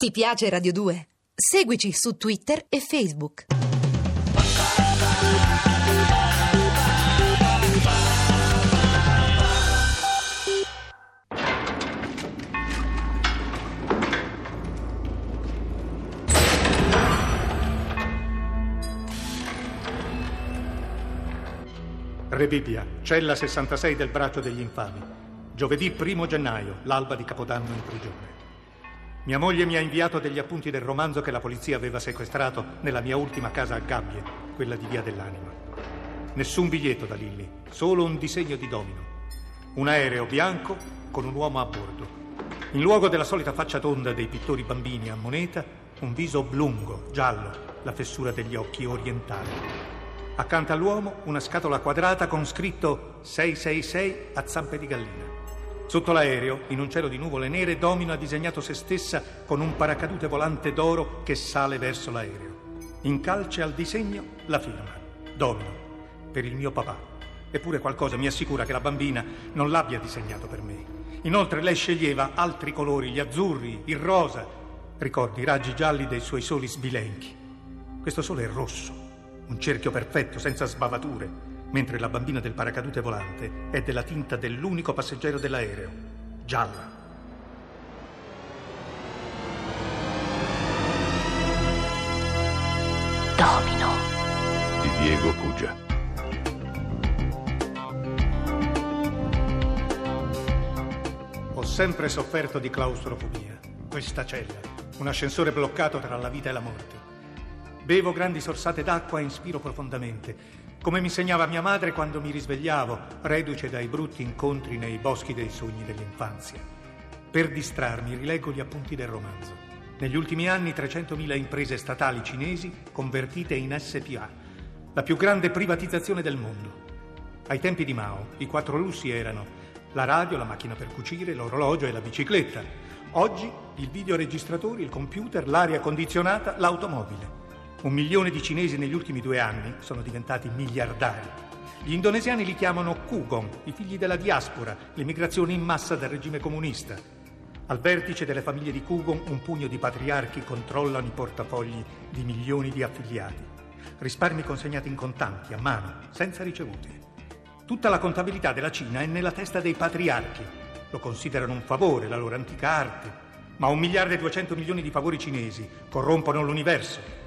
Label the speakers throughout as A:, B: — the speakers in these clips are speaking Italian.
A: Ti piace Radio 2? Seguici su Twitter e Facebook.
B: Re Bibbia, cella 66 del braccio degli infami. Giovedì 1 gennaio, l'alba di Capodanno in prigione. Mia moglie mi ha inviato degli appunti del romanzo che la polizia aveva sequestrato nella mia ultima casa a Gabbie, quella di Via dell'Anima. Nessun biglietto da Lilli, solo un disegno di domino. Un aereo bianco con un uomo a bordo. In luogo della solita faccia tonda dei pittori bambini a moneta, un viso oblungo, giallo, la fessura degli occhi orientali. Accanto all'uomo una scatola quadrata con scritto 666 a zampe di gallina. Sotto l'aereo, in un cielo di nuvole nere, Domino ha disegnato se stessa con un paracadute volante d'oro che sale verso l'aereo. In calce al disegno la firma. Domino, per il mio papà. Eppure qualcosa mi assicura che la bambina non l'abbia disegnato per me. Inoltre lei sceglieva altri colori, gli azzurri, il rosa. Ricordi i raggi gialli dei suoi soli sbilenchi. Questo sole è rosso, un cerchio perfetto, senza sbavature, mentre la bambina del paracadute volante è della tinta dell'unico passeggero dell'aereo, gialla.
A: Domino.
C: di Diego Cugia.
B: Ho sempre sofferto di claustrofobia. Questa cella, un ascensore bloccato tra la vita e la morte. Bevo grandi sorsate d'acqua e inspiro profondamente, come mi insegnava mia madre quando mi risvegliavo, reduce dai brutti incontri nei boschi dei sogni dell'infanzia. Per distrarmi rileggo gli appunti del romanzo. Negli ultimi anni 300.000 imprese statali cinesi convertite in SPA, la più grande privatizzazione del mondo. Ai tempi di Mao i quattro lussi erano la radio, la macchina per cucire, l'orologio e la bicicletta. Oggi il videoregistratore, il computer, l'aria condizionata, l'automobile. Un milione di cinesi negli ultimi due anni sono diventati miliardari. Gli indonesiani li chiamano Kugong, i figli della diaspora, l'emigrazione in massa del regime comunista. Al vertice delle famiglie di Kugong un pugno di patriarchi controllano i portafogli di milioni di affiliati. Risparmi consegnati in contanti, a mano, senza ricevute. Tutta la contabilità della Cina è nella testa dei patriarchi. Lo considerano un favore, la loro antica arte. Ma un miliardo e duecento milioni di favori cinesi corrompono l'universo.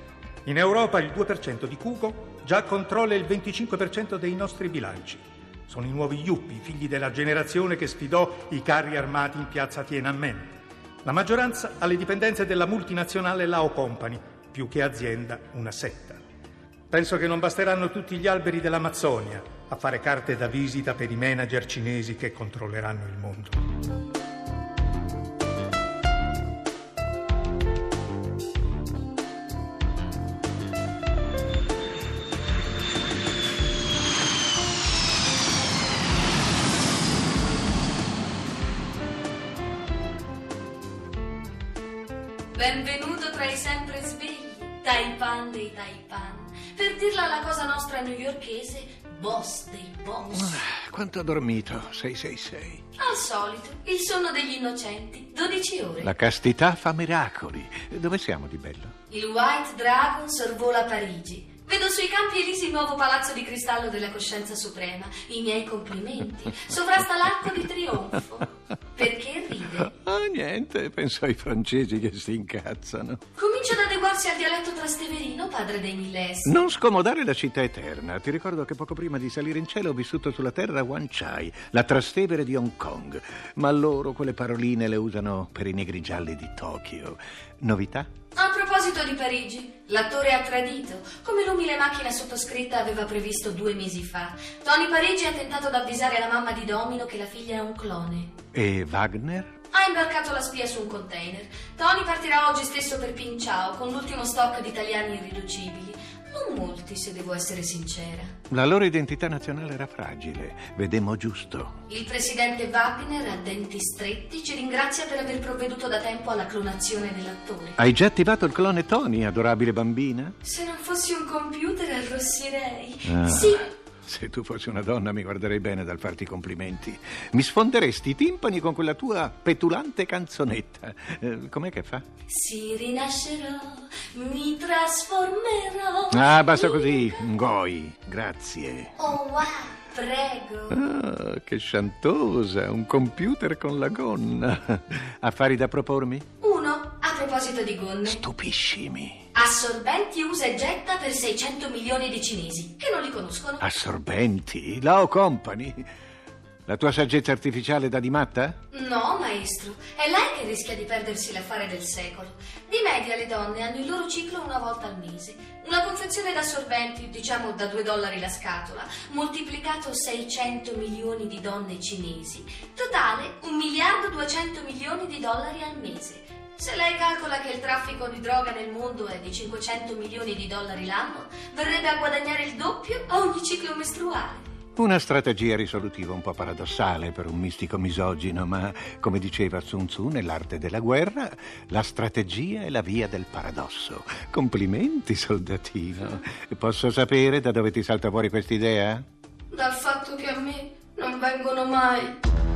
B: In Europa il 2% di Cugo già controlla il 25% dei nostri bilanci. Sono i nuovi Yuppi, figli della generazione che sfidò i carri armati in piazza Tiananmen. La maggioranza alle dipendenze della multinazionale Lao Company, più che azienda una setta. Penso che non basteranno tutti gli alberi dell'Amazzonia a fare carte da visita per i manager cinesi che controlleranno il mondo.
D: Alla cosa nostra newyorchese, boss dei boss.
C: Ah, Quanto ho dormito? 666.
D: Al solito, il sonno degli innocenti, 12 ore.
C: La castità fa miracoli. Dove siamo di bello?
D: Il White Dragon sorvola Parigi. Vedo sui campi elisi il nuovo palazzo di cristallo della coscienza suprema. I miei complimenti. Sovrasta l'arco di trionfo. Perché ride?
C: Ah, niente, penso ai francesi che si incazzano.
D: Comincia ad adeguarsi al dialetto trasteverino, padre dei millessi.
C: Non scomodare la città eterna. Ti ricordo che poco prima di salire in cielo ho vissuto sulla terra Wan Chai, la trastevere di Hong Kong. Ma loro quelle paroline le usano per i negri gialli di Tokyo. Novità?
D: A proposito di Parigi, l'attore ha tradito, come l'umile macchina sottoscritta aveva previsto due mesi fa. Tony Parigi ha tentato di avvisare la mamma di Domino che la figlia è un clone.
C: E Wagner?
D: Ha imbarcato la spia su un container. Tony partirà oggi stesso per Pinciao con l'ultimo stock di italiani irriducibili. Non molti, se devo essere sincera.
C: La loro identità nazionale era fragile. Vedemmo giusto.
D: Il presidente Wagner, a denti stretti, ci ringrazia per aver provveduto da tempo alla clonazione dell'attore.
C: Hai già attivato il clone Tony, adorabile bambina?
D: Se non fossi un computer arrossirei.
C: Ah.
D: Sì,
C: Se tu fossi una donna mi guarderei bene dal farti complimenti. Mi sfonderesti i timpani con quella tua petulante canzonetta. Eh, com'è che fa?
D: Si rinascerò, mi trasformerò.
C: Ah, basta così. Ngoi, grazie.
D: Oh wow, prego.
C: Ah, che sciantosa, un computer con la gonna. Affari da propormi?
D: Uno, a proposito di gonne.
C: Stupiscimi.
D: Assorbenti usa e getta per 600 milioni di cinesi che non li conoscono.
C: Assorbenti? Lao Company? La tua saggezza artificiale da di matta?
D: No, maestro, è lei che rischia di perdersi l'affare del secolo. Di media le donne hanno il loro ciclo una volta al mese. Una confezione d'assorbenti, diciamo da 2 dollari la scatola, moltiplicato 600 milioni di donne cinesi. Totale 1 miliardo 200 milioni di dollari al mese. Se lei calcola che il traffico di droga nel mondo è di 500 milioni di dollari l'anno, verrebbe a guadagnare il doppio a ogni ciclo mestruale.
C: Una strategia risolutiva un po' paradossale per un mistico misogino, ma come diceva Sun Tzu nell'arte della guerra, la strategia è la via del paradosso. Complimenti, soldatino. Posso sapere da dove ti salta fuori quest'idea?
D: Dal fatto che a me non vengono mai.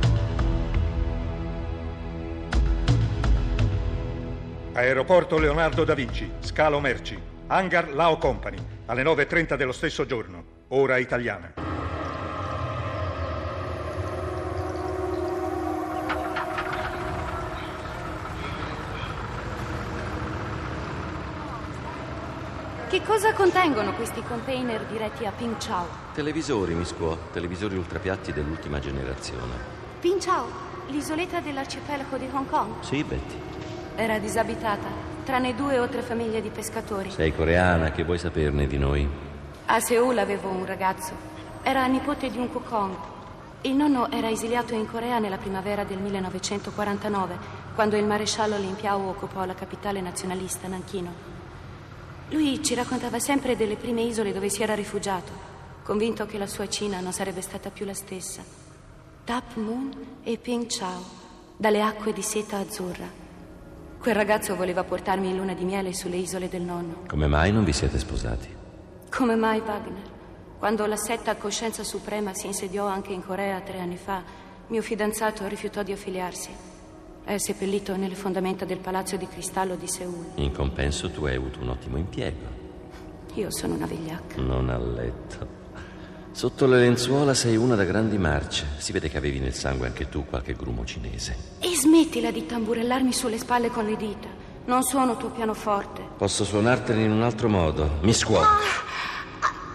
B: Aeroporto Leonardo da Vinci, scalo merci, hangar Lao Company, alle 9.30 dello stesso giorno, ora italiana.
E: Che cosa contengono questi container diretti a Ping Chao?
F: Televisori, Miss Kuo, televisori ultrapiatti dell'ultima generazione.
E: Ping Chao, l'isoletta dell'arcipelago di Hong Kong,
F: Sì, Betty.
E: Era disabitata, tranne due o tre famiglie di pescatori.
F: Sei coreana, che vuoi saperne di noi?
E: A Seoul avevo un ragazzo. Era nipote di un Kokong. Il nonno era esiliato in Corea nella primavera del 1949, quando il maresciallo Lin Piao occupò la capitale nazionalista, Nanchino. Lui ci raccontava sempre delle prime isole dove si era rifugiato, convinto che la sua Cina non sarebbe stata più la stessa. Tap Moon e Ping Chao, dalle acque di seta azzurra. Quel ragazzo voleva portarmi in luna di miele sulle isole del nonno.
F: Come mai non vi siete sposati?
E: Come mai Wagner? Quando la setta Coscienza Suprema si insediò anche in Corea tre anni fa, mio fidanzato rifiutò di affiliarsi. È seppellito nelle fondamenta del Palazzo di Cristallo di Seoul.
F: In compenso tu hai avuto un ottimo impiego.
E: Io sono una vigliacca.
F: Non a letto. Sotto le lenzuola sei una da grandi marce. Si vede che avevi nel sangue anche tu qualche grumo cinese.
E: E smettila di tamburellarmi sulle spalle con le dita. Non suono tuo pianoforte.
F: Posso suonartene in un altro modo. Mi scuoto.
E: Ah,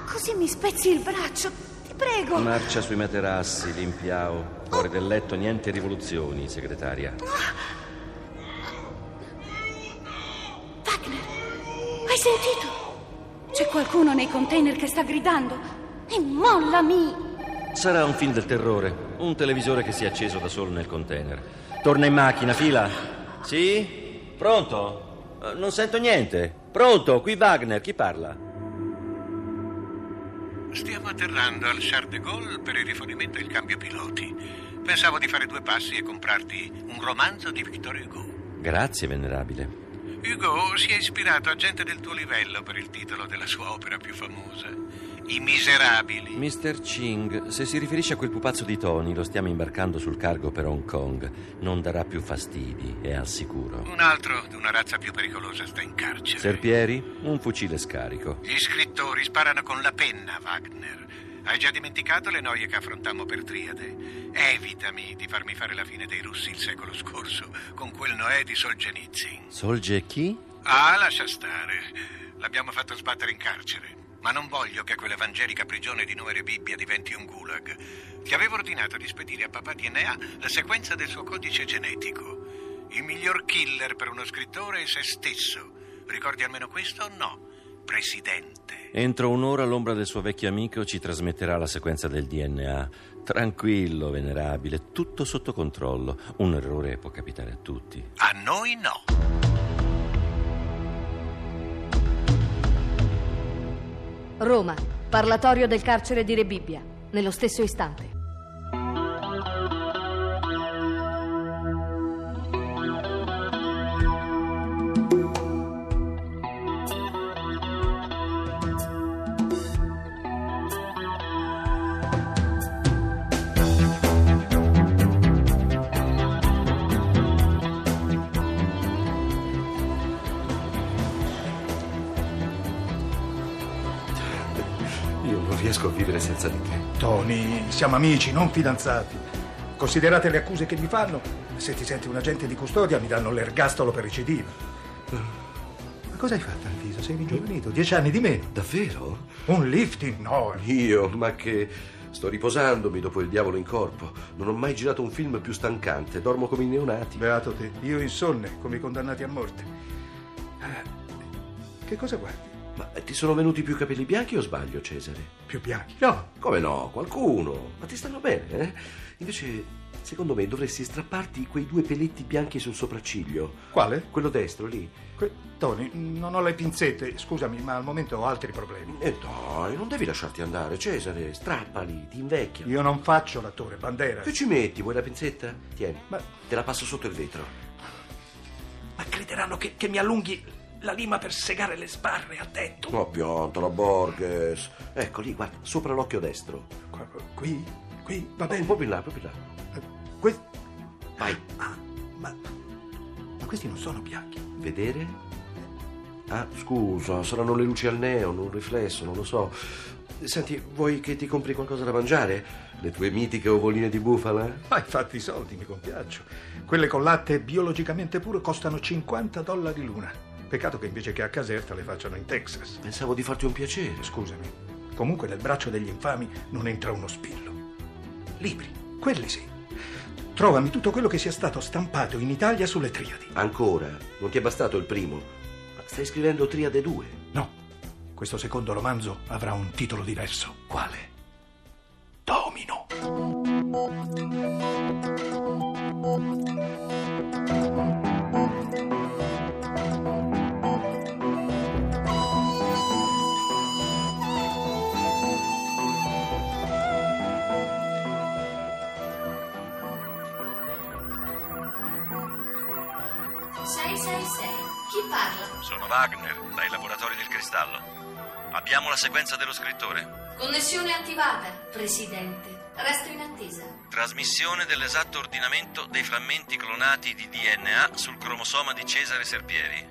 E: così mi spezzi il braccio. Ti prego.
F: Marcia sui materassi, limpiao. Fuori del letto niente rivoluzioni, segretaria.
E: Wagner, hai sentito? C'è qualcuno nei container che sta gridando. E mollami!
F: Sarà un film del terrore. Un televisore che si è acceso da solo nel container. Torna in macchina, fila. Sì? Pronto? Eh, Non sento niente. Pronto? Qui Wagner, chi parla?
C: Stiamo atterrando al Charles de Gaulle per il rifornimento e il cambio piloti. Pensavo di fare due passi e comprarti un romanzo di Victor Hugo.
F: Grazie, venerabile.
C: Hugo si è ispirato a gente del tuo livello per il titolo della sua opera più famosa, I Miserabili.
F: Mr. Ching, se si riferisce a quel pupazzo di Tony, lo stiamo imbarcando sul cargo per Hong Kong. Non darà più fastidi, è al sicuro.
C: Un altro di una razza più pericolosa sta in carcere.
F: Serpieri, un fucile scarico.
C: Gli scrittori sparano con la penna, Wagner. Hai già dimenticato le noie che affrontammo per Triade? Evitami di farmi fare la fine dei russi il secolo scorso con quel Noè di Solzhenitsyn.
F: Solge chi?
C: Ah, lascia stare. L'abbiamo fatto sbattere in carcere. Ma non voglio che quell'evangelica prigione di Nuere Bibbia diventi un gulag. Ti avevo ordinato di spedire a papà DNA la sequenza del suo codice genetico. Il miglior killer per uno scrittore è se stesso. Ricordi almeno questo o no? Presidente.
F: Entro un'ora l'ombra del suo vecchio amico ci trasmetterà la sequenza del DNA. Tranquillo, venerabile, tutto sotto controllo. Un errore può capitare a tutti.
C: A noi no.
A: Roma, parlatorio del carcere di Rebibbia, nello stesso istante.
B: Tony, siamo amici, non fidanzati. Considerate le accuse che mi fanno, se ti senti un agente di custodia mi danno l'ergastolo per recidiva. Ma cosa hai fatto al viso? Sei ringiovanito, dieci anni di meno.
G: Davvero?
B: Un lifting? No.
G: Io, ma che... Sto riposandomi dopo il diavolo in corpo. Non ho mai girato un film più stancante. Dormo come i neonati.
B: Beato te, io insonne, come i condannati a morte. Ah, Che cosa guardi?
G: Ma ti sono venuti più capelli bianchi o sbaglio, Cesare?
B: Più bianchi? No.
G: Come no? Qualcuno. Ma ti stanno bene, eh? Invece, secondo me, dovresti strapparti quei due peletti bianchi sul sopracciglio.
B: Quale?
G: Quello destro, lì.
B: Que- Tony, non ho le pinzette, scusami, ma al momento ho altri problemi.
G: E dai, non devi lasciarti andare, Cesare. Strappali, ti invecchiano.
B: Io non faccio l'attore, Bandera.
G: Che ci metti? Vuoi la pinzetta? Tieni.
B: Ma-
G: Te la passo sotto il vetro.
B: Ma crederanno che, che mi allunghi la lima per segare le sbarre, attento.
G: No, piantala, Borges. Ecco lì, guarda, sopra l'occhio destro.
B: Qui? Qui? Va
G: Un
B: bene.
G: po' più in là, proprio in là.
B: Que-
G: Vai.
B: Ah, ma... ma questi non sono bianchi.
G: Vedere? Ah, scusa, saranno le luci al neon, un riflesso, non lo so. Senti, vuoi che ti compri qualcosa da mangiare? Le tue mitiche ovoline di bufala?
B: Ma infatti i soldi mi compiaccio. Quelle con latte biologicamente puro costano 50 dollari l'una. Peccato che invece che a Caserta le facciano in Texas.
G: Pensavo di farti un piacere.
B: Scusami. Comunque nel braccio degli infami non entra uno spillo. Libri, quelli sì. Trovami tutto quello che sia stato stampato in Italia sulle Triadi.
G: Ancora? Non ti è bastato il primo? Ma stai scrivendo Triade 2?
B: No, questo secondo romanzo avrà un titolo diverso. Quale? Domino.
F: Sono Wagner, dai laboratori del cristallo. Abbiamo la sequenza dello scrittore.
D: Connessione attivata, Presidente. Resto in attesa.
F: Trasmissione dell'esatto ordinamento dei frammenti clonati di DNA sul cromosoma di Cesare Serpieri.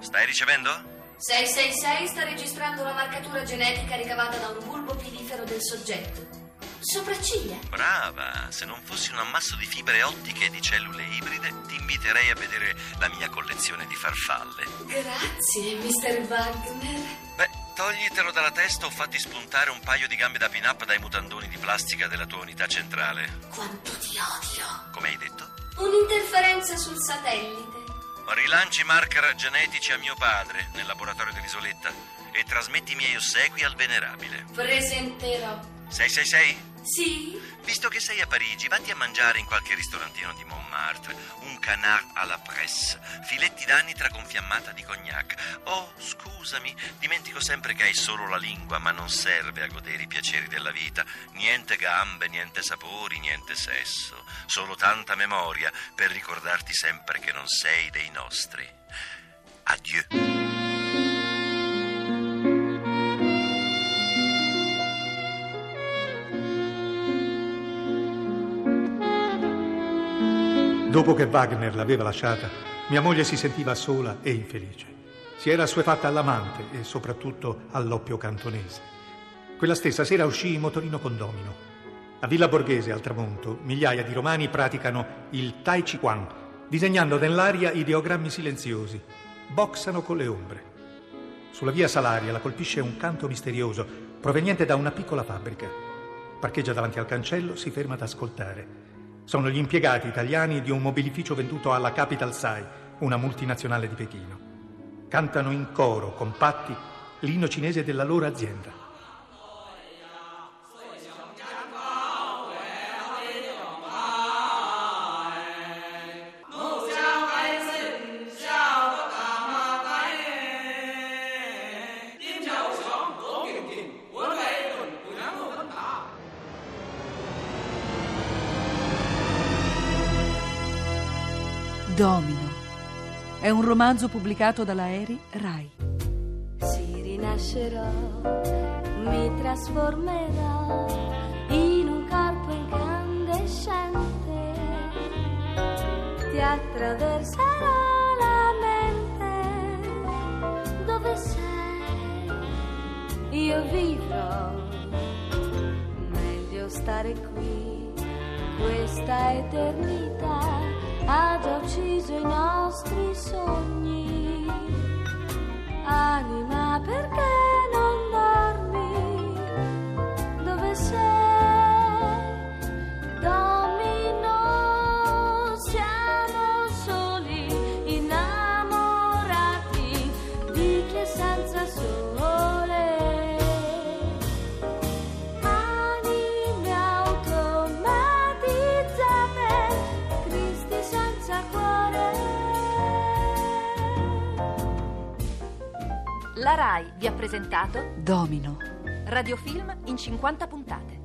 F: Stai ricevendo?
D: 666 sta registrando la marcatura genetica ricavata da un bulbo pilifero del soggetto. Sopracciglia.
F: Brava! Se non fossi un ammasso di fibre ottiche e di cellule ibride, ti inviterei a vedere la mia collezione di farfalle.
D: Grazie, Mr. Wagner.
F: Beh, toglitelo dalla testa o fatti spuntare un paio di gambe da pin-up dai mutandoni di plastica della tua unità centrale.
D: Quanto ti odio.
F: Come hai detto?
D: Un'interferenza sul satellite.
F: Rilanci i marker genetici a mio padre nel laboratorio dell'isoletta e trasmetti i miei ossequi al venerabile.
D: Presenterò.
F: 666?
D: Sì?
F: Visto che sei a Parigi, vatti a mangiare in qualche ristorantino di Montmartre. Un canard à la presse, filetti d'anni tra confiammata di cognac. Oh, scusami, dimentico sempre che hai solo la lingua, ma non serve a godere i piaceri della vita. Niente gambe, niente sapori, niente sesso. Solo tanta memoria per ricordarti sempre che non sei dei nostri. Adieu.
B: Dopo che Wagner l'aveva lasciata, mia moglie si sentiva sola e infelice. Si era assuefatta all'amante e soprattutto all'oppio cantonese. Quella stessa sera uscì in motorino con Domino. A Villa Borghese, al tramonto, migliaia di romani praticano il Tai Chi Quan, disegnando nell'aria ideogrammi silenziosi. Boxano con le ombre. Sulla via Salaria la colpisce un canto misterioso proveniente da una piccola fabbrica. Parcheggia davanti al cancello, si ferma ad ascoltare. Sono gli impiegati italiani di un mobilificio venduto alla Capital Sai, una multinazionale di Pechino. Cantano in coro, compatti, l'inno cinese della loro azienda.
H: Domino. È un romanzo pubblicato dalla Eri Rai.
E: Si rinascerò, mi trasformerò in un corpo incandescente. Ti attraverserò la mente. Dove sei? Io vivrò
I: stare qui. Questa eternità ha già ucciso i nostri sogni. Anima, perché
A: La RAI vi ha presentato
H: Domino.
A: Radiofilm in 50 puntate.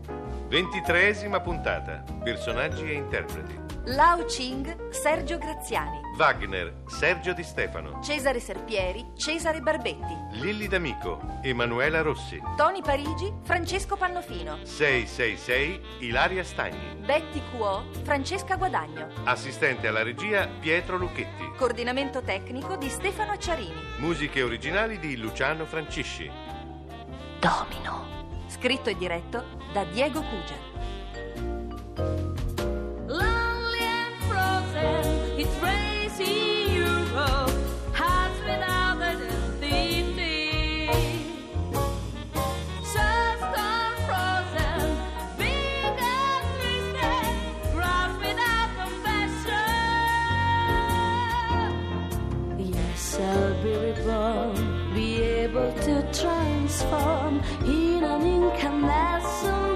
J: Ventitreesima puntata. Personaggi e interpreti.
A: Lao Ching, Sergio Graziani.
J: Wagner, Sergio Di Stefano.
A: Cesare Serpieri, Cesare Barbetti.
J: Lilli D'Amico, Emanuela Rossi.
A: Tony Parigi, Francesco Pannofino.
J: 666 Ilaria Stagni.
A: Betty Cuo, Francesca Guadagno.
J: Assistente alla regia Pietro Lucchetti.
A: Coordinamento tecnico di Stefano Acciarini.
J: Musiche originali di Luciano Francisci.
A: Domino. Scritto e diretto da Diego Cugia.
I: In an incandescent.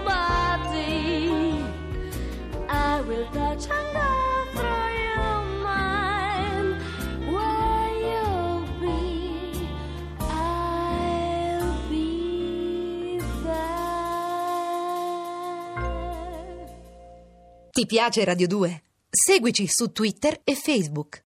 K: Ti piace Radio 2? Seguici su Twitter e Facebook.